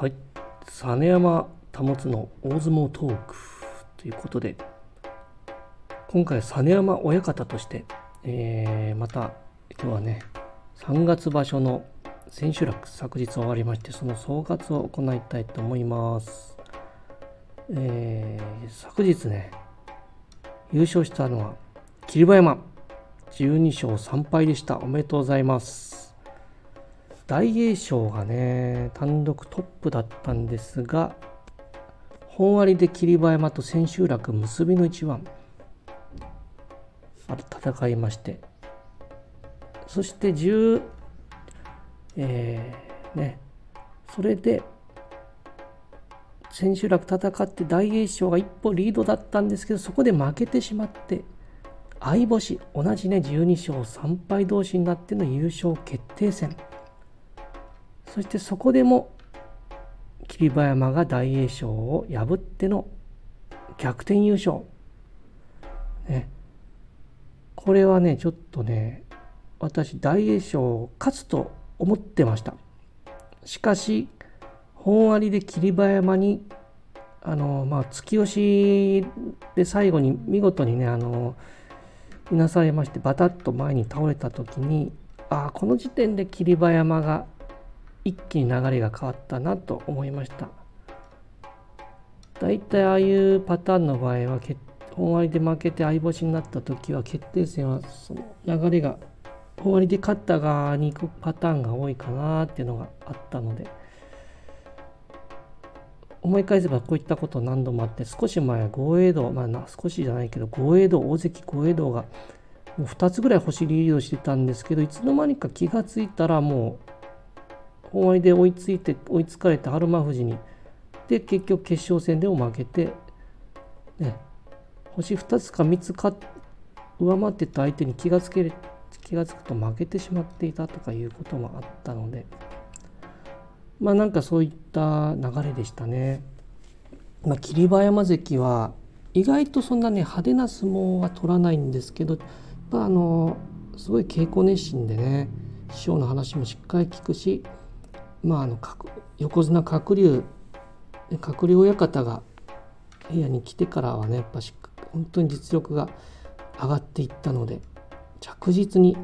はい。実山保の大相撲トークということで今回実山親方として、えー、また今日はね3月場所の千秋楽昨日終わりましてその総括を行いたいと思います、えー、昨日ね優勝したのは霧馬山。12勝3敗でした。おめでとうございます。大栄翔がね、単独トップだったんですが、本割で霧馬山と千秋楽結びの一番、戦いまして、そして10、えー、ね、それで、千秋楽戦って大栄翔が一歩リードだったんですけど、そこで負けてしまって、相星、同じね、12勝3敗同士になっての優勝決定戦。そしてそこでも霧馬山が大栄翔を破っての逆転優勝。ね、これはね、ちょっとね、私、大栄翔勝つと思ってました。しかし、本割で霧馬山に、あの、まあ、突き押しで最後に見事にね、あの、いなされまして、バタッと前に倒れた時に、ああ、この時点で霧馬山が一気に流れが変わったなと思いました。大体ああいうパターンの場合は本割で負けて相星になった時は決定戦はその流れが本割で勝った側に行くパターンが多いかなっていうのがあったので思い返せばこういったこと何度もあって少し前は豪栄道まあ少しじゃないけど豪栄道大関豪栄道がもう2つぐらい星リードしてたんですけどいつの間にか気がついたらもう本割で追いついて追いつかれて春馬富士にで結局決勝戦でも負けて、ね、星2つか3つか上回ってた相手に気がつける気がつくと負けてしまっていたとかいうこともあったのでまあなんかそういった流れでしたね。まあ、霧馬山関は意外とそんなね派手な相撲は取らないんですけど、まあ、あのすごい稽古熱心でね師匠の話もしっかり聞くしまあ、あの横綱鶴竜鶴竜親方が部屋に来てからはねやっぱ本当に実力が上がっていったので着実に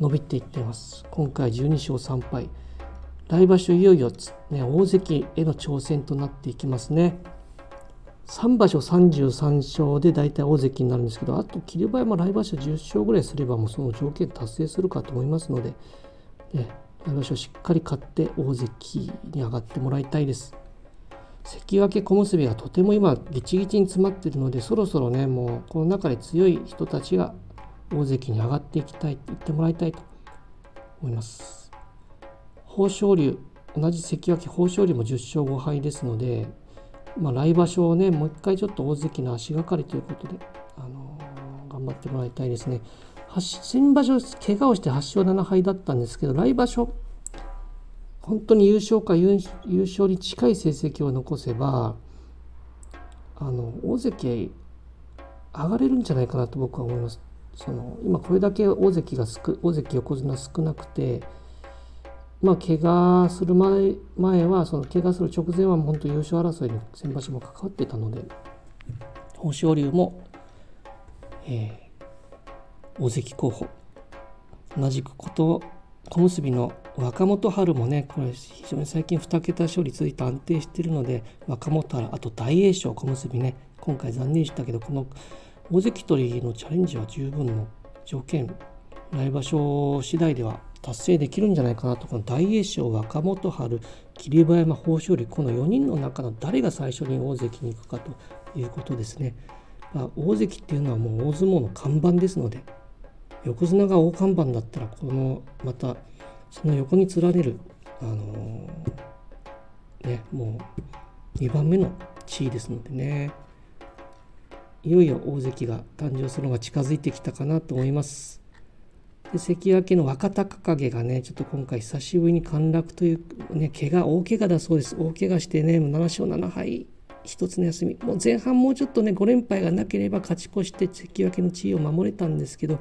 伸びていっています。今回12勝3敗。来場所いよいよ、ね、大関への挑戦となっていきますね。3場所33勝で大体大関になるんですけどあと霧馬山来場所10勝ぐらいすればもうその条件達成するかと思いますので、ね、来場所しっかり勝って大関に上がってもらいたいです。関脇小結がとても今ギチギチに詰まってるのでそろそろねもうこの中で強い人たちが大関に上がっていきたいって言ってもらいたいと思います。豊昇龍同じ関脇豊昇龍も10勝5敗ですので、まあ、来場所をねもう一回ちょっと大関の足がかりということで、あのー、頑張ってもらいたいですね。先場所怪我をして8勝7敗だったんですけど来場所本当に優勝か優勝に近い成績を残せばあの大関上がれるんじゃないかなと僕は思います。その今これだけ大関が大関横綱少なくてまあ怪我する前前はその怪我する直前は本当優勝争いに先場所も関わってたので豊昇龍も、えー、大関候補同じくこと小結の若元春もねこれ非常に最近2桁勝利続いて安定しているので若元春あと大栄翔小結ね今回残念でしたけどこの大関取りのチャレンジは十分の条件来場所次第では達成できるんじゃないかなとこの大栄翔若元春霧馬山豊昇龍この4人の中の誰が最初に大関に行くかということですね。まあ、大関っていうのはもう大相撲の看板ですので横綱が大看板だったらこのまたその横に連れるあのー、ねもう2番目の地位ですのでね。いよいよ大関が誕生するのが近づいてきたかなと思います。で関脇の若隆景がねちょっと今回久しぶりに陥落というね怪我大怪我だそうです。大怪我してね7勝7敗一つの休み。もう前半もうちょっとね5連敗がなければ勝ち越して関脇の地位を守れたんですけど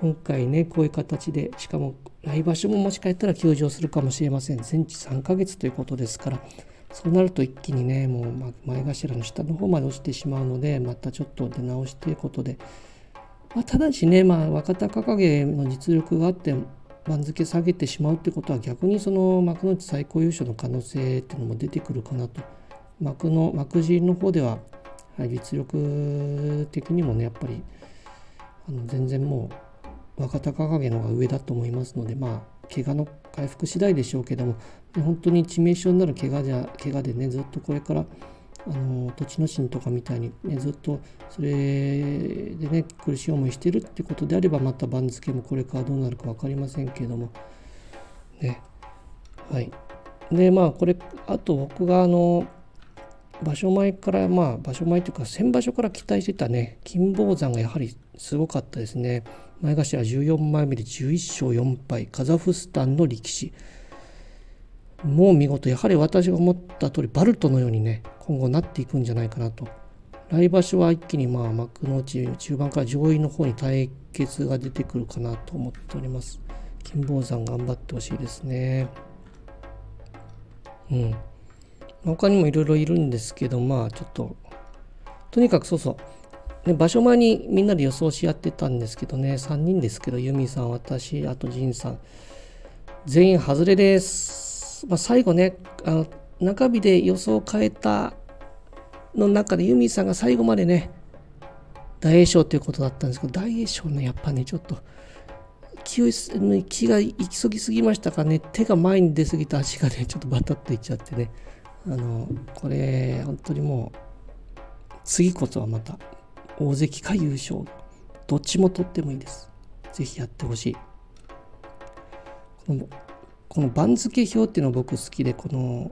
今回ねこういう形でしかも来場所ももしかしたら休場するかもしれません。全治3ヶ月ということですからそうなると一気にねもう前頭の下の方まで落ちてしまうのでまたちょっと出直しということで、まあ、ただしね、まあ、若隆景の実力があって番付下げてしまうってことは逆にその幕内最高優勝の可能性っていうのも出てくるかなと。幕の幕尻の方でははい実力的にもねやっぱりあの全然もう若隆景の方が上だと思いますのでまあ怪我の回復次第でしょうけども本当に致命傷になる怪我じゃ怪我でねずっとこれからあの栃ノ心とかみたいに、ね、ずっとそれでね苦しい思いしてるってことであればまた番付もこれからどうなるか分かりませんけども。ね。はい。でまあこれあと僕があの場所前からまあ場所前というか先場所から期待してたね金峰山がやはりすごかったですね。前頭14枚目で11勝4敗カザフスタンの力士。もう見事やはり私が思った通りバルトのようにね今後なっていくんじゃないかなと。来場所は一気にまあ幕の内中盤から上位の方に対決が出てくるかなと思っております。金峰山頑張ってほしいですね。うん。他にもいろいろいるんですけどまあちょっととにかくそうそうね、場所前にみんなで予想し合ってたんですけどね。3人ですけどユミさん私あとジンさん。全員外れです、まあ、最後ねあの中日で予想を変えたの中でユミさんが最後までね大栄翔ということだったんですけど大栄翔ねやっぱねちょっと気気が行き過ぎすぎましたかね。手が前に出すぎた足がね ちょっとバタッといっちゃってね。あのこれ本当にもう次こそはまた大関か優勝。どっちも取ってもいいです。ぜひやってほしい。このこの番付表っていうの僕好きでこの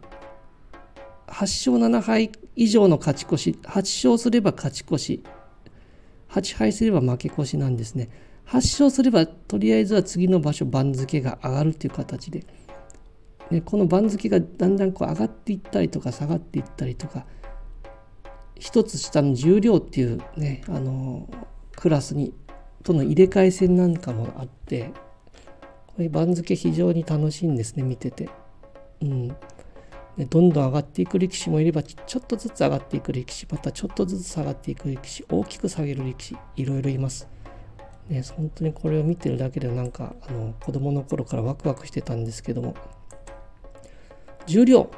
8勝7敗以上の勝ち越し8勝すれば勝ち越し8敗すれば負け越しなんですね。8勝すればとりあえずは次の場所番付が上がるという形で。ね、この番付がだんだんこう上がっていったりとか下がっていったりとか一つ下の重量っていうねあのクラスにとの入れ替え戦なんかもあってこれ番付非常に楽しいんですね見てて。うんどんどん上がっていく力士もいればちょっとずつ上がっていく力士またちょっとずつ下がっていく力士大きく下げる力士いろいろいます。ね、本当にこれを見てるだけでなんかあの子供の頃からワクワクしてたんですけども重量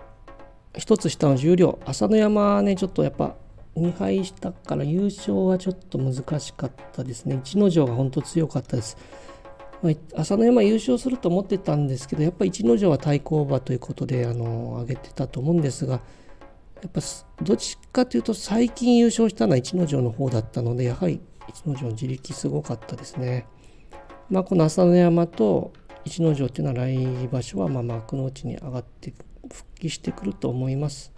一つ下の重量朝乃山ねちょっとやっぱ2敗したから優勝はちょっと難しかったですね。逸ノ城が本当強かったです、まあ、朝乃山優勝すると思ってたんですけどやっぱ逸ノ城は対抗馬ということであの上げてたと思うんですがやっぱどっちかというと最近優勝したのは逸ノ城の方だったのでやはり逸ノ城の自力すごかったですね。まあこの朝乃山と逸ノ城っていうのは来場所はまあ幕内に上がって復帰してくると思います。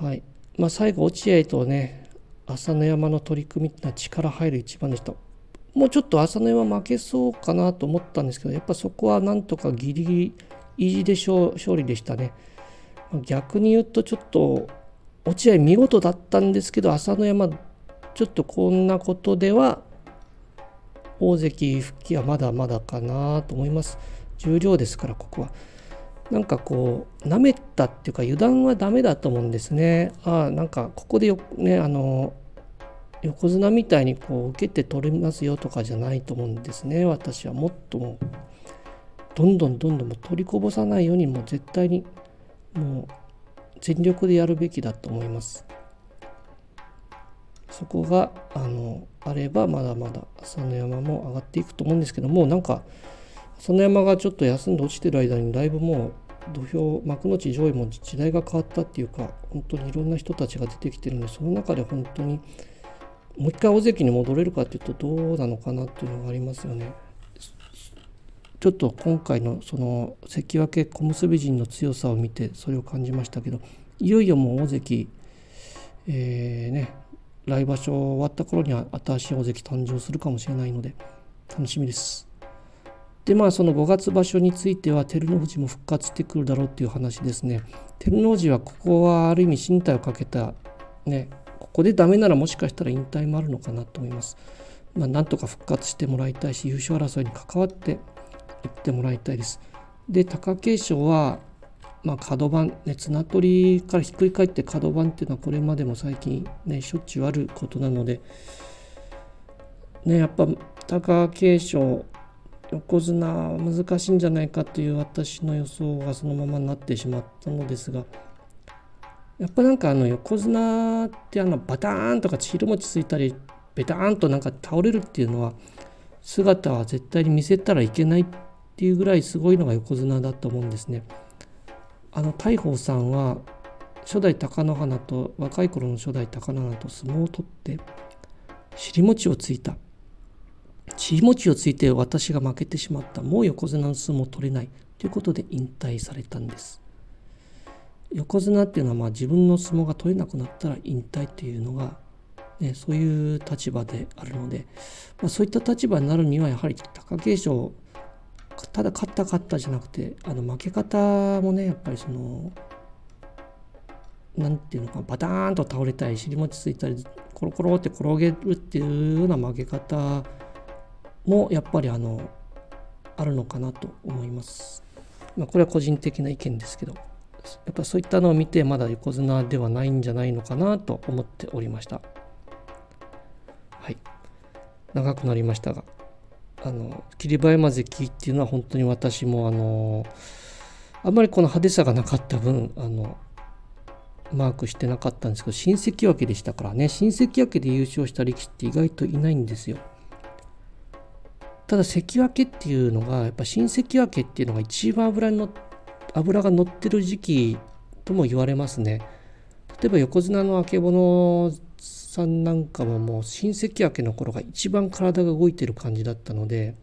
はい。まあ、最後落合とね朝乃山の取り組みってのは力入る一番でした。もうちょっと朝乃山負けそうかなと思ったんですけどやっぱそこはなんとかギリギリ意地で勝利でしたね。逆に言うとちょっと落合見事だったんですけど朝乃山ちょっとこんなことでは大関復帰はまだまだかなと思います。重量ですからここは。なんかこうなめたっていうか油断はダメだと思うんですね。ああなんかここでよねあの横綱みたいにこう受けて取れますよとかじゃないと思うんですね私はもっともどんどんどんどん取りこぼさないようにもう絶対にもう全力でやるべきだと思います。そこがあのあればまだまだ朝乃山も上がっていくと思うんですけどもなんか朝乃山がちょっと休んで落ちてる間にだいぶもう土俵幕内上位も時代が変わったっていうか本当にいろんな人たちが出てきてるんでその中で本当にもう一回大関に戻れるかっていうとどうなのかなっていうのがありますよね。ちょっと今回のその関脇小結陣の強さを見てそれを感じましたけどいよいよもう大関、えー、ね来場所終わった頃には新しい大関誕生するかもしれないので楽しみです。でまあその5月場所については照ノ富士も復活してくるだろうっていう話ですね照ノ富士はここはある意味身体をかけたねここでダメならもしかしたら引退もあるのかなと思いますまあ、なんとか復活してもらいたいし優勝争いに関わっていってもらいたいです。で貴景勝は、まあ、角番、ね、綱取りからひっくり返って角番っていうのはこれまでも最近ねしょっちゅうあることなので、ね、やっぱ貴景勝横綱難しいんじゃないかという私の予想がそのままになってしまったのですがやっぱなんかあの横綱ってあのバターンとか汁餅ついたりベターンとなんか倒れるっていうのは姿は絶対に見せたらいけないっていうぐらいすごいのが横綱だと思うんですね。あの大鵬さんは初代貴乃花と若い頃の初代貴乃花と相撲を取って尻餅をついた尻餅をついて私が負けてしまった。もう横綱の相撲取れない。ということで引退されたんです。横綱っていうのはまあ自分の相撲が取れなくなったら引退っていうのが、ね、そういう立場であるので、まあ、そういった立場になるにはやはり貴景勝ただ勝った勝ったじゃなくてあの負け方もねやっぱりその何ていうのかバターンと倒れたり尻餅ついたりコロコロって転げるっていうような負け方もやっぱりあのあるのかなと思います。まあ、これは個人的な意見ですけどやっぱそういったのを見てまだ横綱ではないんじゃないのかなと思っておりました。はい長くなりましたがあの霧馬山関っていうのは本当に私もあのあんまりこの派手さがなかった分あのマークしてなかったんですけど新関脇でしたからね新関脇で優勝した力士って意外といないんですよ。ただ関脇っていうのがやっぱ新関脇っていうのが一番油の油が乗ってる時期とも言われますね。例えば横綱の曙さんなんかももう新関脇の頃が一番体が動いてる感じだったので、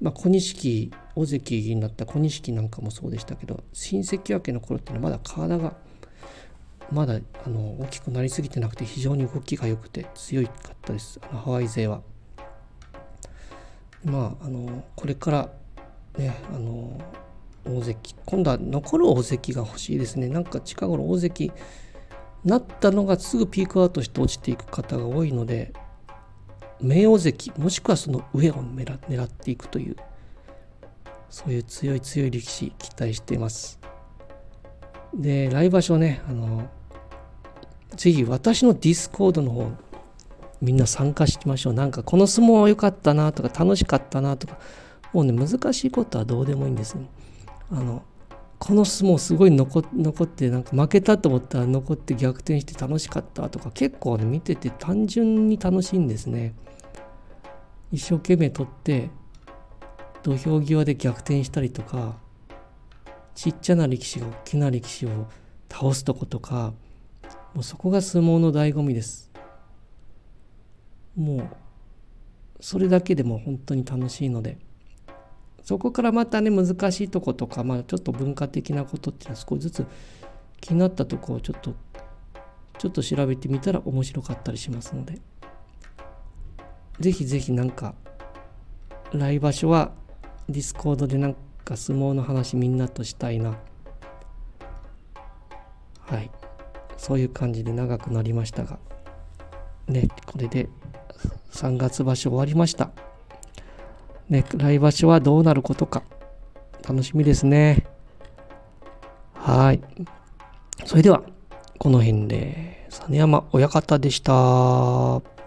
まあ、小錦大関になった小錦なんかもそうでしたけど新関脇の頃っていうのはまだ体がまだあの大きくなりすぎてなくて非常に動きが良くて強かったですあのハワイ勢は。まああのこれからねあの大関今度は残る大関が欲しいですね。なんか近頃大関なったのがすぐピークアウトして落ちていく方が多いので名大関もしくはその上を狙っていくというそういう強い強い力士期待しています。で来場所ねあのぜひ私の Discord の方みんな参加しましょう。なんかこの相撲は良かったなとか楽しかったなとか、もうね、難しいことはどうでもいいんですね。あの、この相撲すごい残ってなんか負けたと思ったら残って逆転して楽しかったとか結構ね見てて単純に楽しいんですね。一生懸命取って土俵際で逆転したりとかちっちゃな力士が大きな力士を倒すとことかもうそこが相撲の醍醐味です。もうそれだけでも本当に楽しいのでそこからまたね難しいとことか、まあ、ちょっと文化的なことっていうのは少しずつ気になったとこをちょっとちょっと調べてみたら面白かったりしますのでぜひぜひなんか来場所は Discord でなんか相撲の話みんなとしたいな。はい。そういう感じで長くなりましたがねこれで3月場所終わりました。ね、来場所はどうなることか、楽しみですね。はい。それでは、この辺で、実山親方でした。